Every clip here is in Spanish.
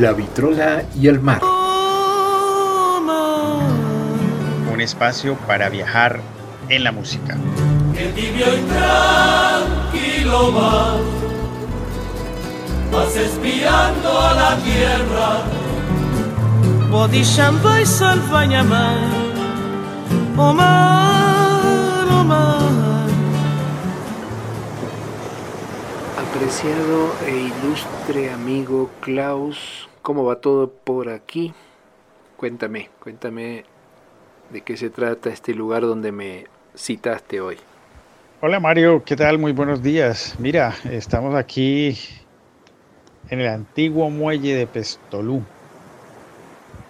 La vitrola y el mar. Un espacio para viajar en la música. El tibio y tranquilo va, vas espiando a la tierra. Body shampoo y salvañamar, Omar, Omar. Apreciado e ilustre amigo Klaus, ¿cómo va todo por aquí? Cuéntame, cuéntame de qué se trata este lugar donde me citaste hoy. Hola Mario, ¿qué tal? Muy buenos días. Mira, estamos aquí en el antiguo muelle de Pestolú.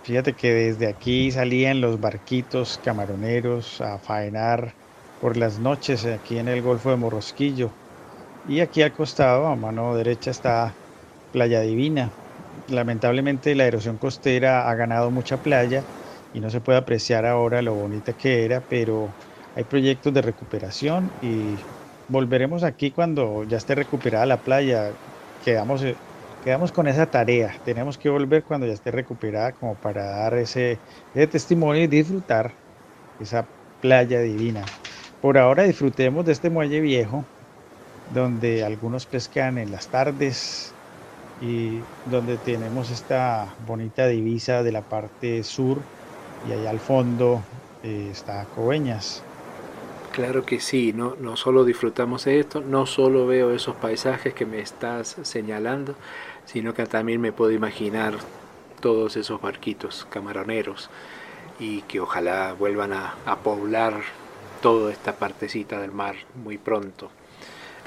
Fíjate que desde aquí salían los barquitos camaroneros a faenar por las noches aquí en el Golfo de Morrosquillo. Y aquí al costado, a mano derecha, está Playa Divina. Lamentablemente la erosión costera ha ganado mucha playa y no se puede apreciar ahora lo bonita que era, pero hay proyectos de recuperación y volveremos aquí cuando ya esté recuperada la playa. Quedamos, eh, quedamos con esa tarea. Tenemos que volver cuando ya esté recuperada como para dar ese, ese testimonio y disfrutar esa playa divina. Por ahora disfrutemos de este muelle viejo donde algunos pescan en las tardes y donde tenemos esta bonita divisa de la parte sur y allá al fondo eh, está Coveñas. Claro que sí, no, no solo disfrutamos de esto, no solo veo esos paisajes que me estás señalando, sino que también me puedo imaginar todos esos barquitos camaroneros y que ojalá vuelvan a, a poblar toda esta partecita del mar muy pronto.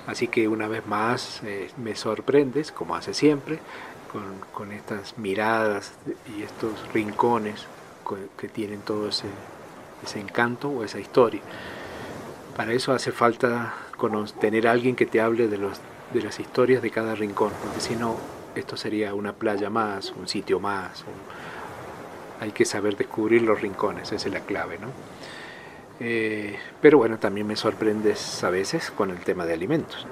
Así que una vez más eh, me sorprendes, como hace siempre, con, con estas miradas y estos rincones que tienen todo ese, ese encanto o esa historia. Para eso hace falta tener alguien que te hable de, los, de las historias de cada rincón, porque si no, esto sería una playa más, un sitio más. Hay que saber descubrir los rincones, esa es la clave, ¿no? Eh, pero bueno, también me sorprendes a veces con el tema de alimentos.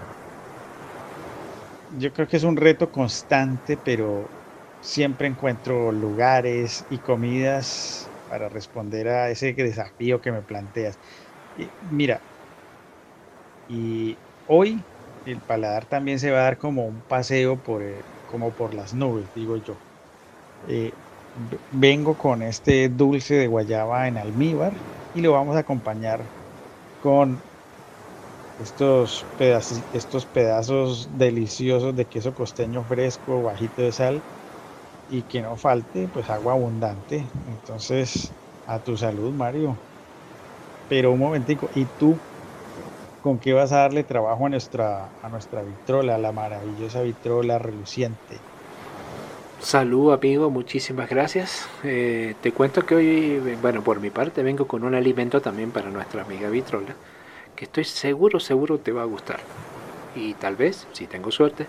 Yo creo que es un reto constante, pero siempre encuentro lugares y comidas para responder a ese desafío que me planteas. Mira, y hoy el paladar también se va a dar como un paseo por, eh, como por las nubes, digo yo. Eh, vengo con este dulce de guayaba en almíbar y lo vamos a acompañar con estos pedazos, estos pedazos deliciosos de queso costeño fresco, bajito de sal y que no falte pues agua abundante. Entonces, a tu salud, Mario. Pero un momentico, ¿y tú con qué vas a darle trabajo a nuestra, a nuestra vitrola, la maravillosa vitrola reluciente? Salud amigo, muchísimas gracias. Eh, te cuento que hoy, bueno, por mi parte vengo con un alimento también para nuestra amiga Vitrola, que estoy seguro, seguro te va a gustar. Y tal vez, si tengo suerte,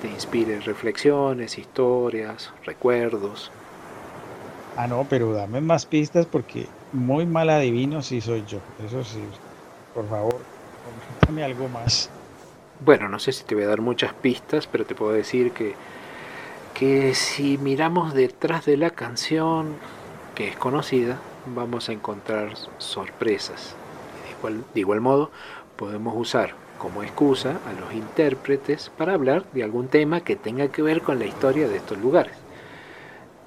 te inspire reflexiones, historias, recuerdos. Ah, no, pero dame más pistas porque muy mal adivino si soy yo. Eso sí, por favor, coméntame algo más. Bueno, no sé si te voy a dar muchas pistas, pero te puedo decir que que si miramos detrás de la canción, que es conocida, vamos a encontrar sorpresas. De igual, de igual modo, podemos usar como excusa a los intérpretes para hablar de algún tema que tenga que ver con la historia de estos lugares.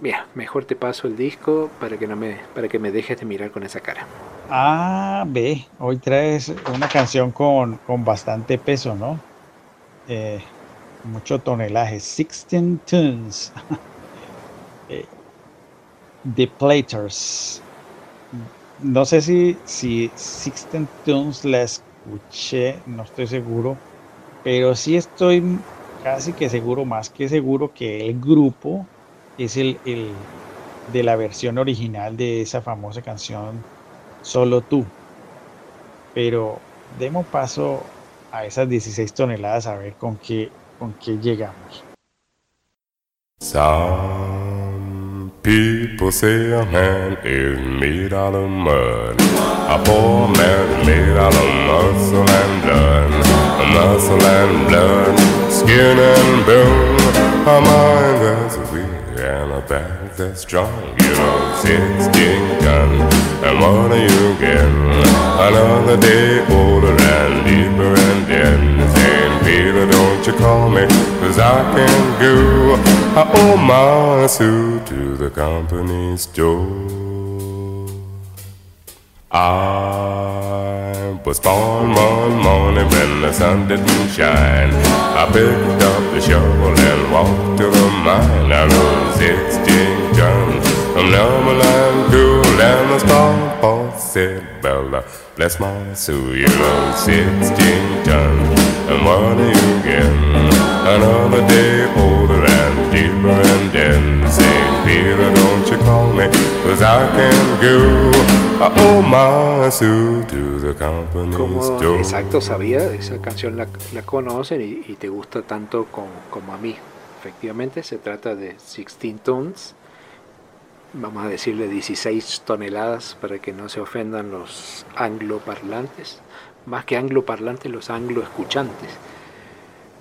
Mira, mejor te paso el disco para que no me para que me dejes de mirar con esa cara. Ah, ve, hoy traes una canción con, con bastante peso, ¿no? Eh, mucho tonelaje, 16 tons. Eh, The Platers. No sé si, si 16 tons la escuché, no estoy seguro, pero sí estoy casi que seguro, más que seguro, que el grupo es el, el de la versión original de esa famosa canción Solo tú. Pero demos paso a esas 16 toneladas a ver con qué con qué llegamos. Some people say a man is made out of mud. A poor man made out of muscle and blood. Muscle and blood, skin and bone. A mind that's weak strength that's strong. You know, 16 tons, and what are you getting? Another day older and deeper and then Peter, don't you call me, cause I can go. I owe my suit to the company store. I was born one morning when the sun didn't shine. I picked up the shovel and walked to the mine. I rode 16 tons from Numberland to Lanniston. Paul said, Bella, bless my soul, you rode 16 tons. And you getting? Another day older and deeper and then St. Peter, don't you call me, cause I can go. I owe my suit to the company store. exacto sabía, esa canción la, la conocen y, y te gusta tanto como, como a mí. Efectivamente se trata de 16 tons, vamos a decirle 16 toneladas para que no se ofendan los angloparlantes, más que angloparlantes, los angloescuchantes.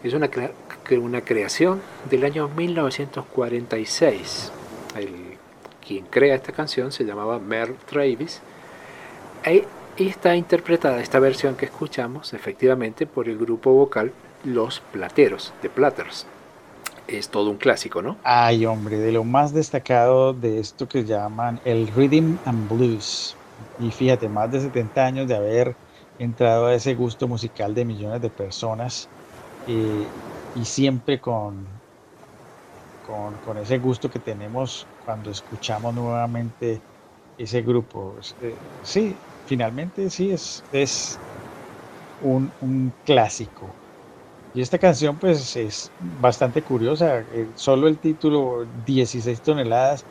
Es una, que una creación del año 1946. El, quien crea esta canción se llamaba Merle Travis e- y está interpretada esta versión que escuchamos efectivamente por el grupo vocal Los Plateros, de Platters. Es todo un clásico, ¿no? Ay, hombre, de lo más destacado de esto que llaman el rhythm and blues. Y fíjate, más de 70 años de haber entrado a ese gusto musical de millones de personas eh, y siempre con, con, ese gusto que tenemos cuando escuchamos nuevamente ese grupo. Eh, sí, finalmente sí, es, es un, un clásico. Y esta canción pues es bastante curiosa, eh, solo el título 16 toneladas,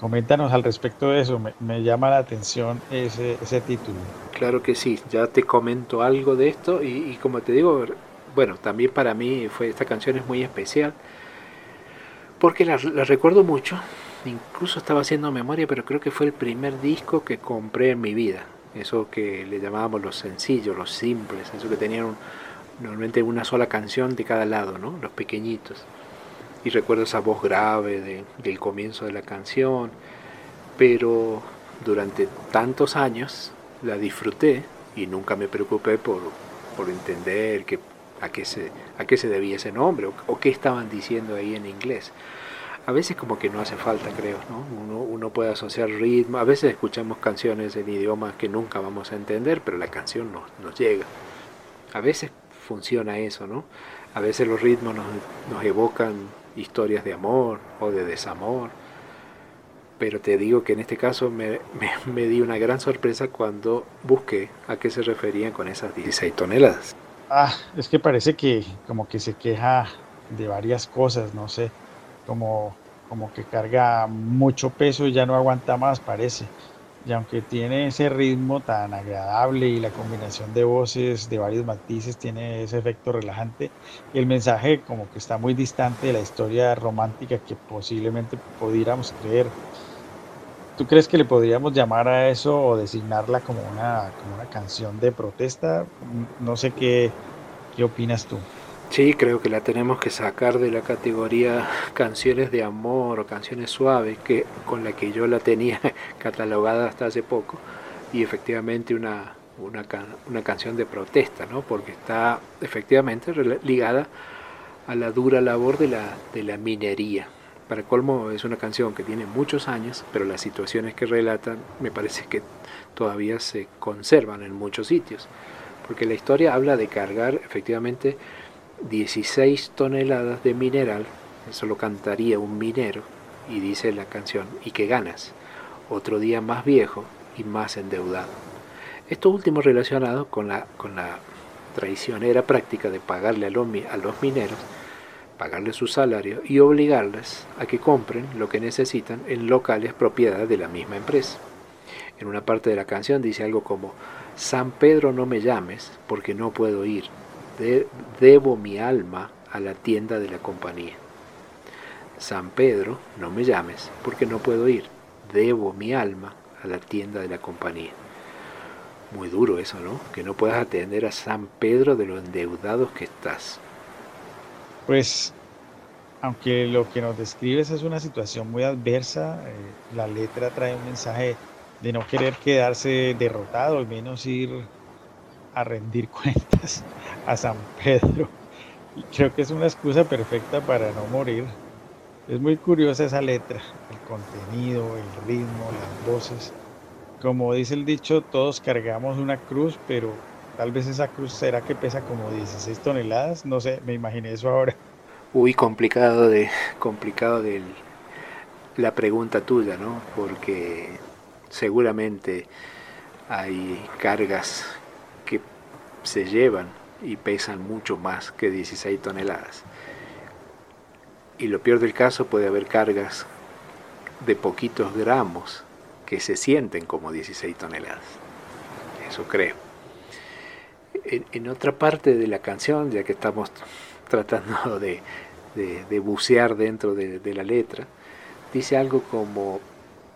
coméntanos al respecto de eso, me, llama la atención ese, título. Claro que sí, ya te comento algo de esto. Y, como te digo, bueno, también para mí fue esta canción es muy especial. Porque la, la recuerdo mucho, incluso estaba haciendo memoria, pero creo que fue el primer disco que compré en mi vida, eso que le llamábamos los sencillos, los simples, eso que tenían normalmente una sola canción de cada lado, ¿no? Los pequeñitos. Y recuerdo esa voz grave de- del comienzo de la canción, pero durante tantos años la disfruté y nunca me preocupé por, por entender que, a, qué se, a qué se debía ese nombre o, o qué estaban diciendo ahí en inglés. A veces como que no hace falta, creo, ¿no? Uno, uno puede asociar ritmo, a veces escuchamos canciones en idiomas que nunca vamos a entender, pero la canción nos, nos llega. A veces funciona eso, ¿no? A veces los ritmos nos, evocan historias de amor o de desamor pero te digo que en este caso me, me, me di una gran sorpresa cuando busqué a qué se referían con esas 16 toneladas. Ah, es que parece que como que se queja de varias cosas, no sé, como, como que carga mucho peso y ya no aguanta más, parece. Y aunque tiene ese ritmo tan agradable y la combinación de voces de varios matices tiene ese efecto relajante, el mensaje como que está muy distante de la historia romántica que posiblemente pudiéramos creer. ¿Tú crees que le podríamos llamar a eso o designarla como una, como una canción de protesta? No sé qué, qué opinas tú. Sí, creo que la tenemos que sacar de la categoría canciones de amor o canciones suaves, que con la que yo la tenía catalogada hasta hace poco, y efectivamente una, una, una canción de protesta, ¿no? porque está efectivamente ligada a la dura labor de la, de la minería. Para colmo es una canción que tiene muchos años, pero las situaciones que relatan me parece que todavía se conservan en muchos sitios, porque la historia habla de cargar efectivamente 16 toneladas de mineral, eso lo cantaría un minero, y dice la canción, ¿y qué ganas? Otro día más viejo y más endeudado. Esto último relacionado con la, con la traicionera práctica de pagarle a los, a los mineros, pagarles su salario y obligarles a que compren lo que necesitan en locales propiedad de la misma empresa. En una parte de la canción dice algo como, San Pedro no me llames porque no puedo ir, de- debo mi alma a la tienda de la compañía. San Pedro, no me llames porque no puedo ir, debo mi alma a la tienda de la compañía. Muy duro eso, ¿no? Que no puedas atender a San Pedro de lo endeudados que estás. Pues aunque lo que nos describes es una situación muy adversa, eh, la letra trae un mensaje de no querer quedarse derrotado, al menos ir a rendir cuentas a San Pedro. Y creo que es una excusa perfecta para no morir. Es muy curiosa esa letra, el contenido, el ritmo, las voces. Como dice el dicho, todos cargamos una cruz, pero tal vez esa cruz será que pesa como 16 toneladas. No sé, me imaginé eso ahora. Uy, complicado de complicado de la pregunta tuya, ¿no? Porque seguramente hay cargas se llevan y pesan mucho más que 16 toneladas. Y lo peor del caso puede haber cargas de poquitos gramos que se sienten como 16 toneladas. Eso creo. En, otra parte de la canción, ya que estamos tratando de, bucear dentro de, la letra, dice algo como,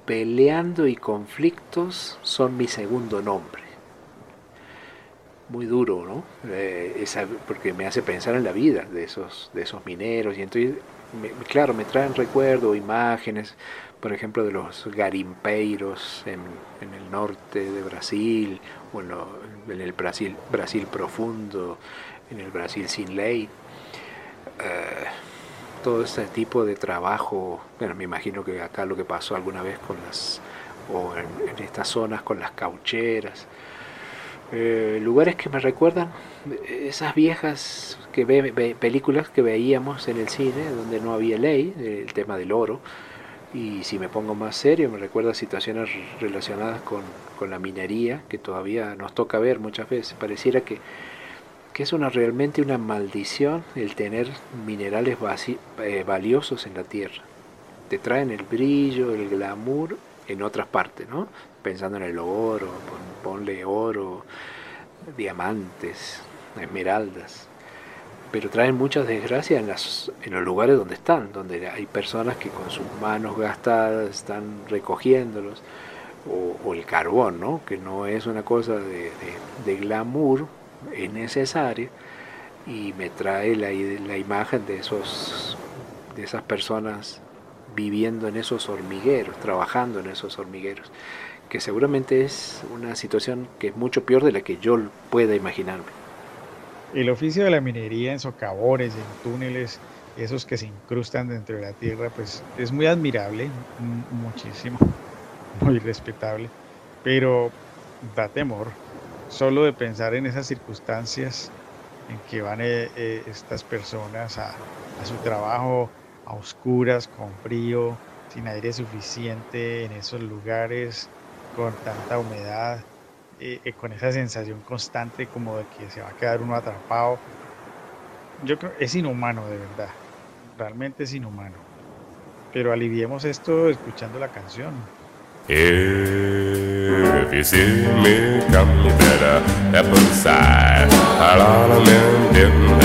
peleando y conflictos son mi segundo nombre. Muy duro, ¿no? Eh, porque me hace pensar en la vida de esos, de esos mineros y entonces, claro, me traen recuerdos, imágenes, por ejemplo, de los garimpeiros en, el norte de Brasil o en, el Brasil, Brasil profundo, en el Brasil sin ley. Eh, todo ese tipo de trabajo, bueno, me imagino que acá lo que pasó alguna vez con las, o en, estas zonas con las caucheras, eh, lugares que me recuerdan esas viejas que ve, películas que veíamos en el cine donde no había ley, el tema del oro, y si me pongo más serio, me recuerda situaciones relacionadas con, la minería, que todavía nos toca ver muchas veces. Pareciera que, es una, realmente una maldición el tener minerales eh, valiosos en la tierra. Te traen el brillo, el glamour en otras partes, ¿no? Pensando en el oro, ponle oro, diamantes, esmeraldas pero traen muchas desgracias en, los lugares donde están, donde hay personas que con sus manos gastadas están recogiéndolos, o, el carbón, ¿no? que no es una cosa de, glamour, es necesaria, y me trae la, la imagen de, esos, de esas personas viviendo en esos hormigueros, trabajando en esos hormigueros, que seguramente es una situación que es mucho peor de la que yo pueda imaginarme. El oficio de la minería en socavores, en túneles, esos que se incrustan dentro de la tierra, pues es muy admirable, muchísimo, muy respetable, pero da temor solo de pensar en esas circunstancias en que van eh, eh, estas personas a, a su trabajo a oscuras, con frío, sin aire suficiente en esos lugares, con tanta humedad eh, eh, con esa sensación constante como de que se va a quedar uno atrapado. Yo creo es inhumano de verdad, realmente es inhumano. Pero aliviemos esto escuchando la canción. If of men didn't,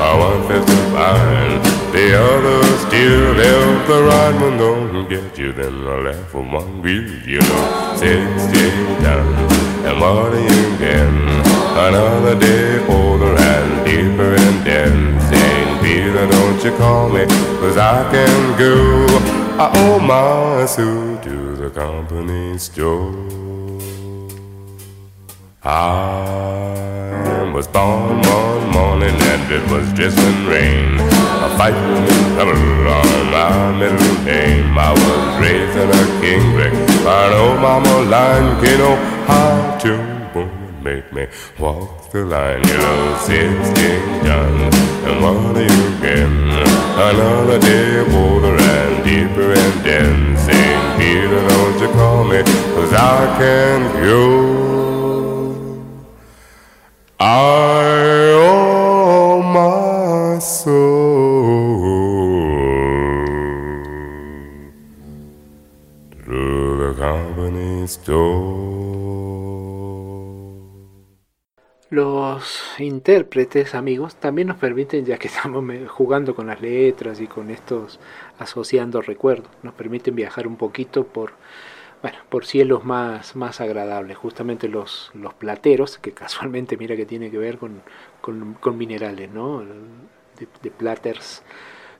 a lot of the others still If the right one don't get you, then I left one real you know. Done, and what are you getting? Another day older and deeper and debt. Saint Peter, don't you call me, cause I can go. I owe my suit to the company store. I was born one morning and it was drizzling rain. A fighting in trouble on my middle name. I was raised in a king brick. I know mama line, you know how to make me walk the line. You know, sixteen guns, and what are you getting? Another day older and deeper and dancing. Peter, don't you call me, cause I can go. Los intérpretes, amigos, también nos permiten, ya que estamos jugando con las letras y con estos asociando recuerdos, nos permiten viajar un poquito por, bueno, por cielos más, más agradables, justamente los, los plateros, que casualmente mira que tiene que ver con, con, minerales, ¿no? de, Platters.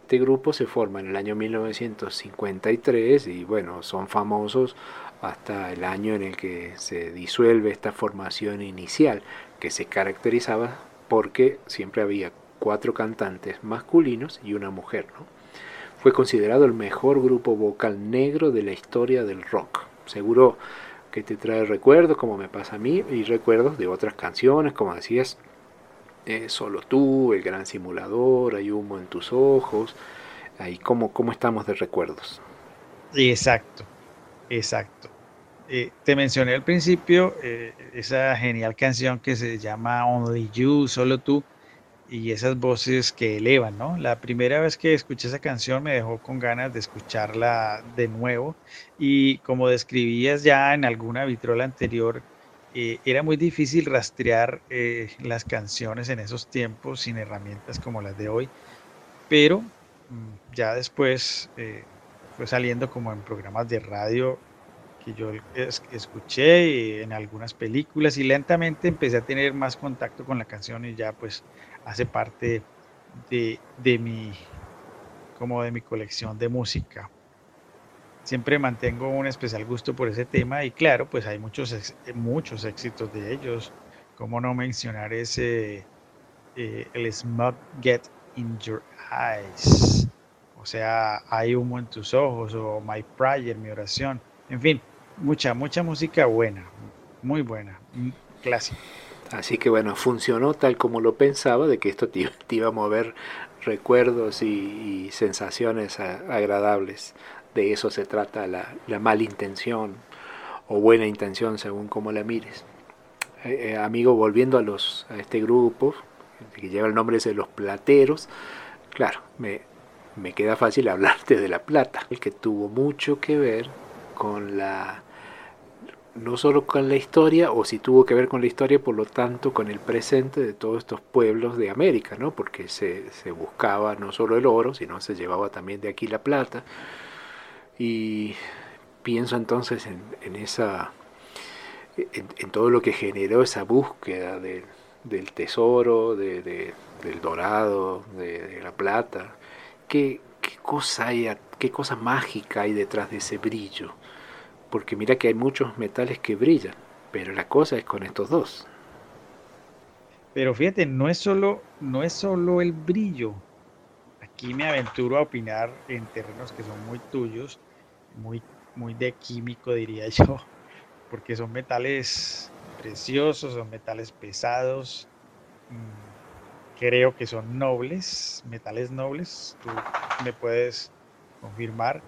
Este grupo se forma en el año 1953 y bueno, son famosos hasta el año en el que se disuelve esta formación inicial, que se caracterizaba porque siempre había cuatro cantantes masculinos y una mujer. ¿no? Fue considerado el mejor grupo vocal negro de la historia del rock. Seguro que te trae recuerdos, como me pasa a mí, y recuerdos de otras canciones, como decías, eh, Solo tú, El Gran Simulador, Hay humo en tus ojos, ahí cómo, cómo estamos de recuerdos. Exacto, exacto. Eh, te mencioné al principio eh, esa genial canción que se llama Only You, Solo tú, y esas voces que elevan, ¿no? La primera vez que escuché esa canción me dejó con ganas de escucharla de nuevo y como describías ya en alguna vitrola anterior, eh, era muy difícil rastrear eh, las canciones en esos tiempos sin herramientas como las de hoy, pero mm, ya después eh, fue saliendo como en programas de radio que yo escuché en algunas películas y lentamente empecé a tener más contacto con la canción y ya pues hace parte de, de mi como de mi colección de música. Siempre mantengo un especial gusto por ese tema y claro, pues hay muchos, muchos éxitos de ellos. Como no mencionar ese, eh, el Smug Get in Your Eyes? O sea, hay humo en tus ojos o My Prayer, mi oración. En fin, mucha, mucha música buena, muy buena, clásica. Así que bueno, funcionó tal como lo pensaba, de que esto te, iba a mover recuerdos y, sensaciones agradables. De eso se trata la, la malintención o buena intención según como la mires. Eh, eh, amigo, volviendo a, los, a este grupo, que lleva el nombre de los plateros, claro, me, me queda fácil hablarte de La Plata, el que tuvo mucho que ver con la no solo con la historia, o si tuvo que ver con la historia, por lo tanto con el presente de todos estos pueblos de América, ¿no? porque se, buscaba no solo el oro, sino se llevaba también de aquí la plata. Y pienso entonces en, esa en, todo lo que generó esa búsqueda del tesoro, de, del dorado, de, la plata. ¿Qué, qué cosa hay, qué cosa mágica hay detrás de ese brillo? Porque mira que hay muchos metales que brillan, pero la cosa es con estos dos. Pero fíjate, no es solo, no es solo el brillo. Aquí me aventuro a opinar en terrenos que son muy tuyos, muy, muy de químico diría yo, porque son metales preciosos, son metales pesados, mm, creo que son nobles, metales nobles, tú me puedes confirmar.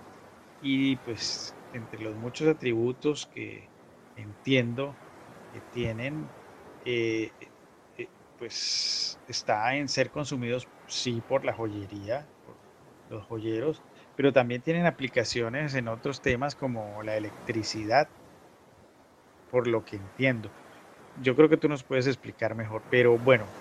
Y pues entre los muchos atributos que entiendo que tienen, eh, eh, pues está en ser consumidos, sí, por la joyería, por los joyeros, pero también tienen aplicaciones en otros temas como la electricidad, por lo que entiendo. Yo creo que tú nos puedes explicar mejor, pero bueno,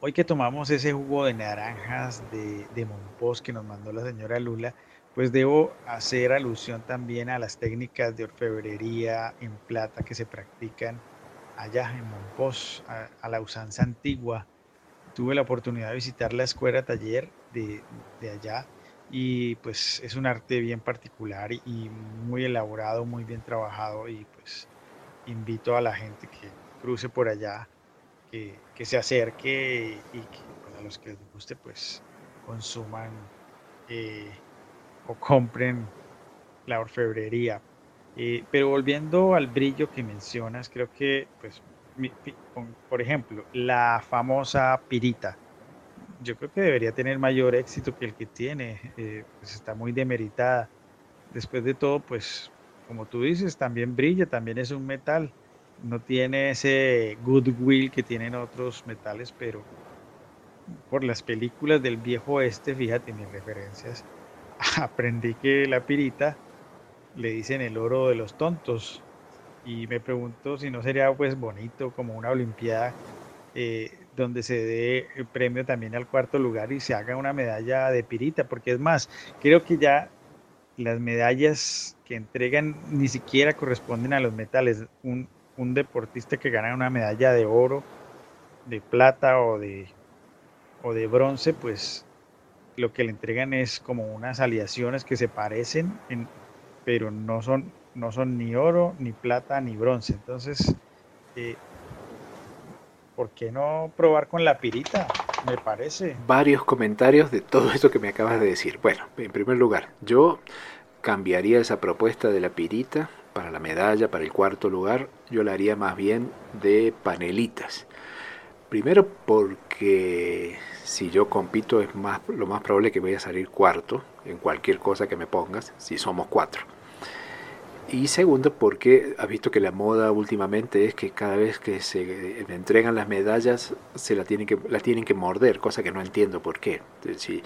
hoy que tomamos ese jugo de naranjas de, de Monpós que nos mandó la señora Lula, pues debo hacer alusión también a las técnicas de orfebrería en plata que se practican allá en Monpós, a, la usanza antigua. Tuve la oportunidad de visitar la escuela taller de, allá y pues es un arte bien particular y muy elaborado, muy bien trabajado y pues invito a la gente que cruce por allá, que, se acerque y que pues, a los que les guste pues consuman. Eh, o compren la orfebrería. Eh, pero volviendo al brillo que mencionas, creo que, pues, por ejemplo, la famosa pirita, yo creo que debería tener mayor éxito que el que tiene, eh, pues está muy demeritada. Después de todo, pues, como tú dices, también brilla, también es un metal, no tiene ese goodwill que tienen otros metales, pero por las películas del viejo oeste, fíjate mis referencias, aprendí que la pirita le dicen el oro de los tontos. Y me pregunto si no sería pues bonito como una olimpiada eh, donde se dé el premio también al cuarto lugar y se haga una medalla de pirita porque es más creo que ya las medallas que entregan ni siquiera corresponden a los metales. Un, un deportista que gana una medalla de oro de plata o de o de bronce, pues lo que le entregan es como unas aleaciones que se parecen, pero no son, no son ni oro, ni plata, ni bronce. Entonces, eh, ¿por qué no probar con la pirita? Me parece. Varios comentarios de todo esto que me acabas de decir. Bueno, en primer lugar, yo cambiaría esa propuesta de la pirita para la medalla, para el cuarto lugar, yo la haría más bien de panelitas. Primero porque si yo compito es más, lo más probable que voy a salir cuarto en cualquier cosa que me pongas, si somos cuatro. Y segundo, porque has visto que la moda últimamente es que cada vez que se entregan las medallas se la tienen que, la tienen que morder, cosa que no entiendo por qué. Si,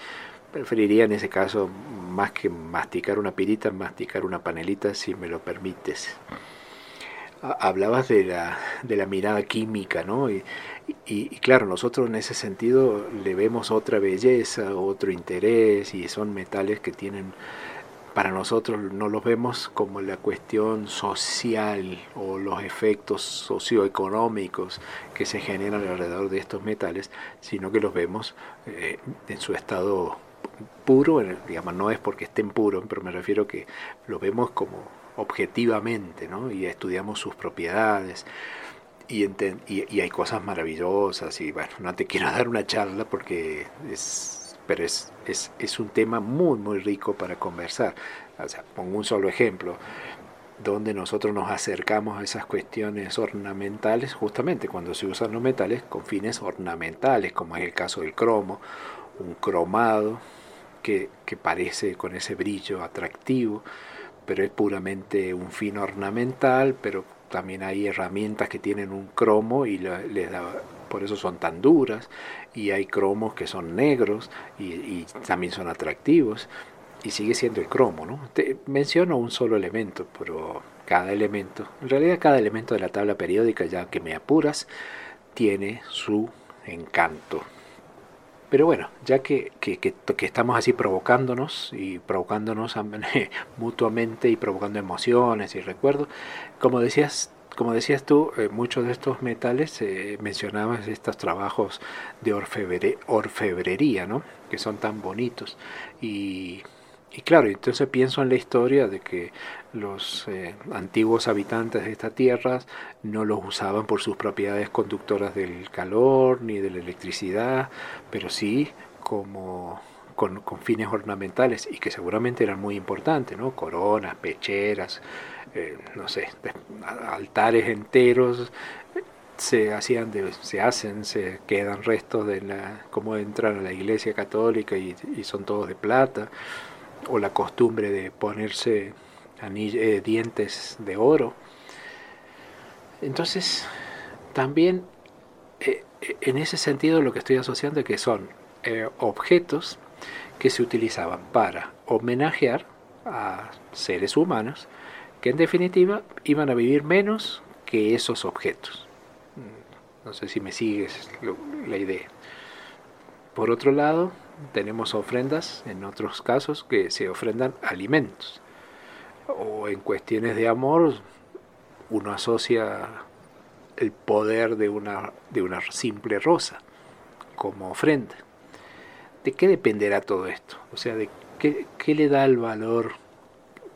preferiría en ese caso, más que masticar una pirita, masticar una panelita, si me lo permites. Hablabas de la, de la mirada química, ¿no? Y, claro, nosotros en ese sentido le vemos otra belleza, otro interés, y son metales que tienen, para nosotros no los vemos como la cuestión social o los efectos socioeconómicos que se generan alrededor de estos metales, sino que los vemos eh, en su estado puro, digamos, no es porque estén puros, pero me refiero que lo vemos como objetivamente, ¿no? Y estudiamos sus propiedades. Y, hay cosas maravillosas y bueno, no te quiero dar una charla porque es, pero es, es, es un tema muy, muy rico para conversar. O sea, pongo un solo ejemplo donde nosotros nos acercamos a esas cuestiones ornamentales, justamente cuando se usan los metales con fines ornamentales, como es el caso del cromo, un cromado que, parece con ese brillo atractivo, pero es puramente un fin ornamental, pero también hay herramientas que tienen un cromo y les da, por eso son tan duras, y hay cromos que son negros y, también son atractivos, y sigue siendo el cromo, ¿no? Te menciono un solo elemento, pero cada elemento, en realidad cada elemento de la tabla periódica, ya que me apuras, tiene su encanto. Pero bueno, ya que, estamos así provocándonos y provocándonos mutuamente y provocando emociones y recuerdos, como decías, como decías tú, eh, muchos de estos metales, eh, mencionabas estos trabajos de orfebrería, ¿no? que son tan bonitos. Y y claro, entonces pienso en la historia de que los eh, antiguos habitantes de esta tierra no los usaban por sus propiedades conductoras del calor ni de la electricidad, pero sí como con, fines ornamentales y que seguramente eran muy importantes, ¿no? Coronas, pecheras, eh, no sé, altares enteros se hacían se hacen se quedan restos de la cómo entran a la iglesia católica y son todos de plata o la costumbre de ponerse eh, dientes de oro. Entonces, también eh, en ese sentido lo que estoy asociando es que son eh, objetos que se utilizaban para homenajear a seres humanos que en definitiva iban a vivir menos que esos objetos. No sé si me sigues la idea. Por otro lado, tenemos ofrendas, en otros casos, que se ofrendan alimentos. O en cuestiones de amor, uno asocia el poder de una, de una simple rosa como ofrenda. ¿De qué dependerá todo esto? O sea, ¿de qué, qué le da el valor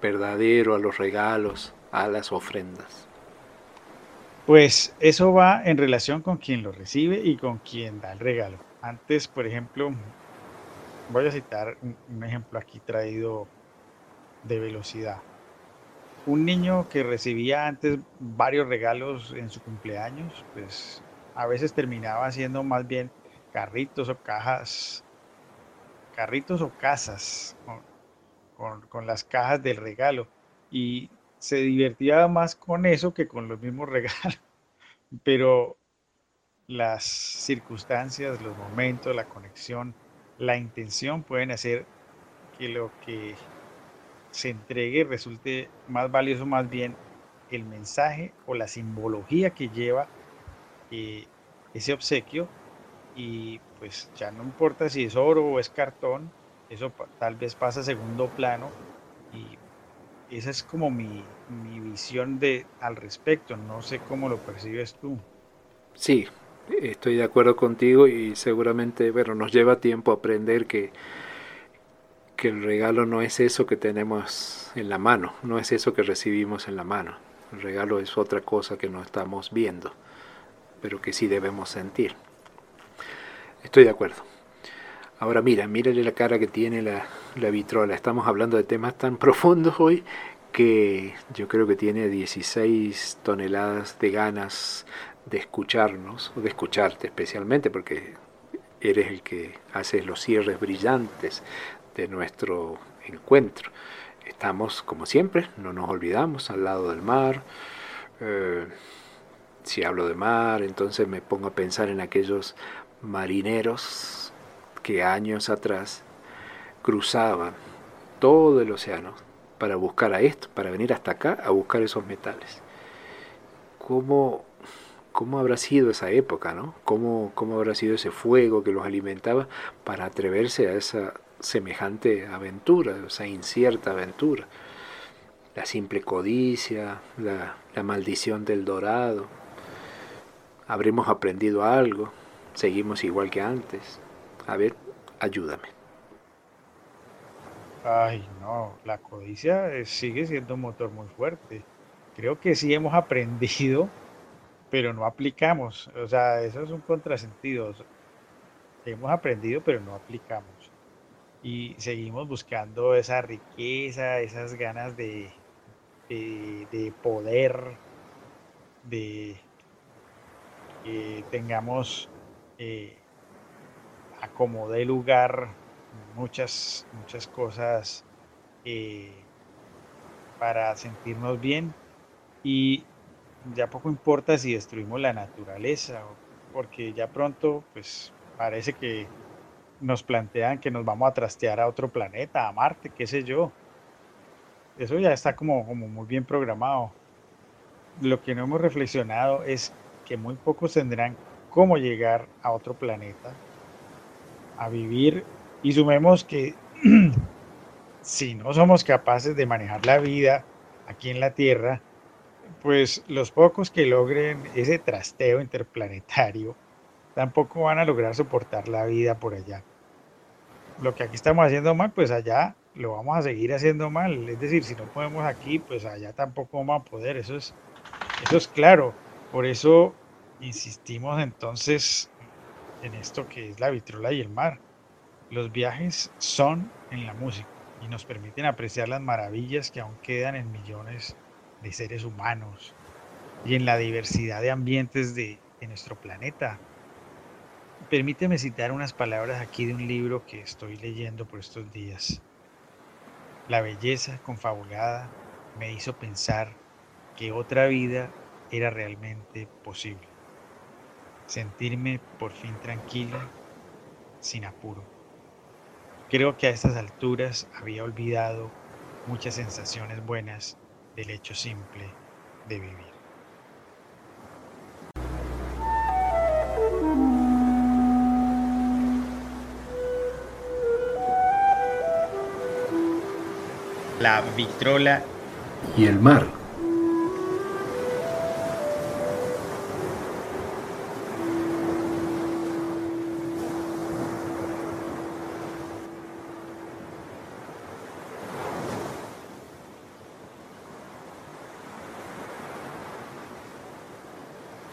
verdadero a los regalos, a las ofrendas? Pues eso va en relación con quien lo recibe y con quien da el regalo. Antes, por ejemplo, voy a citar un, ejemplo aquí traído de velocidad. Un niño que recibía antes varios regalos en su cumpleaños, pues a veces terminaba haciendo más bien carritos o cajas, carritos o casas con, las cajas del regalo. Y se divertía más con eso que con los mismos regalos. Pero las circunstancias, los momentos, la conexión, la intención pueden hacer que lo que se entregue resulte más valioso más bien el mensaje o la simbología que lleva eh, ese obsequio. Y pues ya no importa si es oro o es cartón, eso tal vez pasa a segundo plano. Y esa es como mi, mi visión de, al respecto, no sé cómo lo percibes tú. Sí, estoy de acuerdo contigo y seguramente, bueno, nos lleva tiempo aprender que, que el regalo no es eso que tenemos en la mano, no es eso que recibimos en la mano. El regalo es otra cosa que no estamos viendo, pero que sí debemos sentir. Estoy de acuerdo. Ahora mira, mírale la cara que tiene la, la vitrola. Estamos hablando de temas tan profundos hoy que yo creo que tiene 16 toneladas de ganas de escucharnos, o de escucharte especialmente, porque eres el que hace los cierres brillantes de nuestro encuentro. Estamos, como siempre, no nos olvidamos, al lado del mar. Eh, si hablo de mar, entonces me pongo a pensar en aquellos marineros que años atrás cruzaban todo el océano para buscar a esto, para venir hasta acá a buscar esos metales. ¿Cómo, cómo habrá sido esa época, no? ¿Cómo, ¿Cómo habrá sido ese fuego que los alimentaba para atreverse a esa semejante aventura, esa incierta aventura? La simple codicia, la, la maldición del dorado. ¿Habremos aprendido algo? ¿Seguimos igual que antes? A ver, ayúdame. Ay, no, la codicia eh, sigue siendo un motor muy fuerte. Creo que sí hemos aprendido pero no aplicamos. O sea, eso es un contrasentido. Hemos aprendido, pero no aplicamos. Y seguimos buscando esa riqueza, esas ganas de, de, poder, de que tengamos eh, acomodé lugar muchas, muchas cosas eh, para sentirnos bien. Y ya poco importa si destruimos la naturaleza, porque ya pronto, pues parece que nos plantean que nos vamos a trastear a otro planeta, a Marte, qué sé yo. Eso ya está como, como muy bien programado. Lo que no hemos reflexionado es que muy pocos tendrán cómo llegar a otro planeta, a vivir, y sumemos que si no somos capaces de manejar la vida aquí en la Tierra, pues los pocos que logren ese trasteo interplanetario tampoco van a lograr soportar la vida por allá. Lo que aquí estamos haciendo mal, pues allá lo vamos a seguir haciendo mal. Es decir, si no podemos aquí, pues allá tampoco vamos a poder. Eso es, eso es claro. Por eso insistimos entonces en esto que es la vitrola y el mar. Los viajes son en la música y nos permiten apreciar las maravillas que aún quedan en millones de seres humanos y en la diversidad de ambientes de, nuestro planeta. Permíteme citar unas palabras aquí de un libro que estoy leyendo por estos días. La belleza confabulada me hizo pensar que otra vida era realmente posible. Sentirme por fin tranquila, sin apuro. Creo que a estas alturas había olvidado muchas sensaciones buenas del hecho simple de vivir. La vitrola y el mar.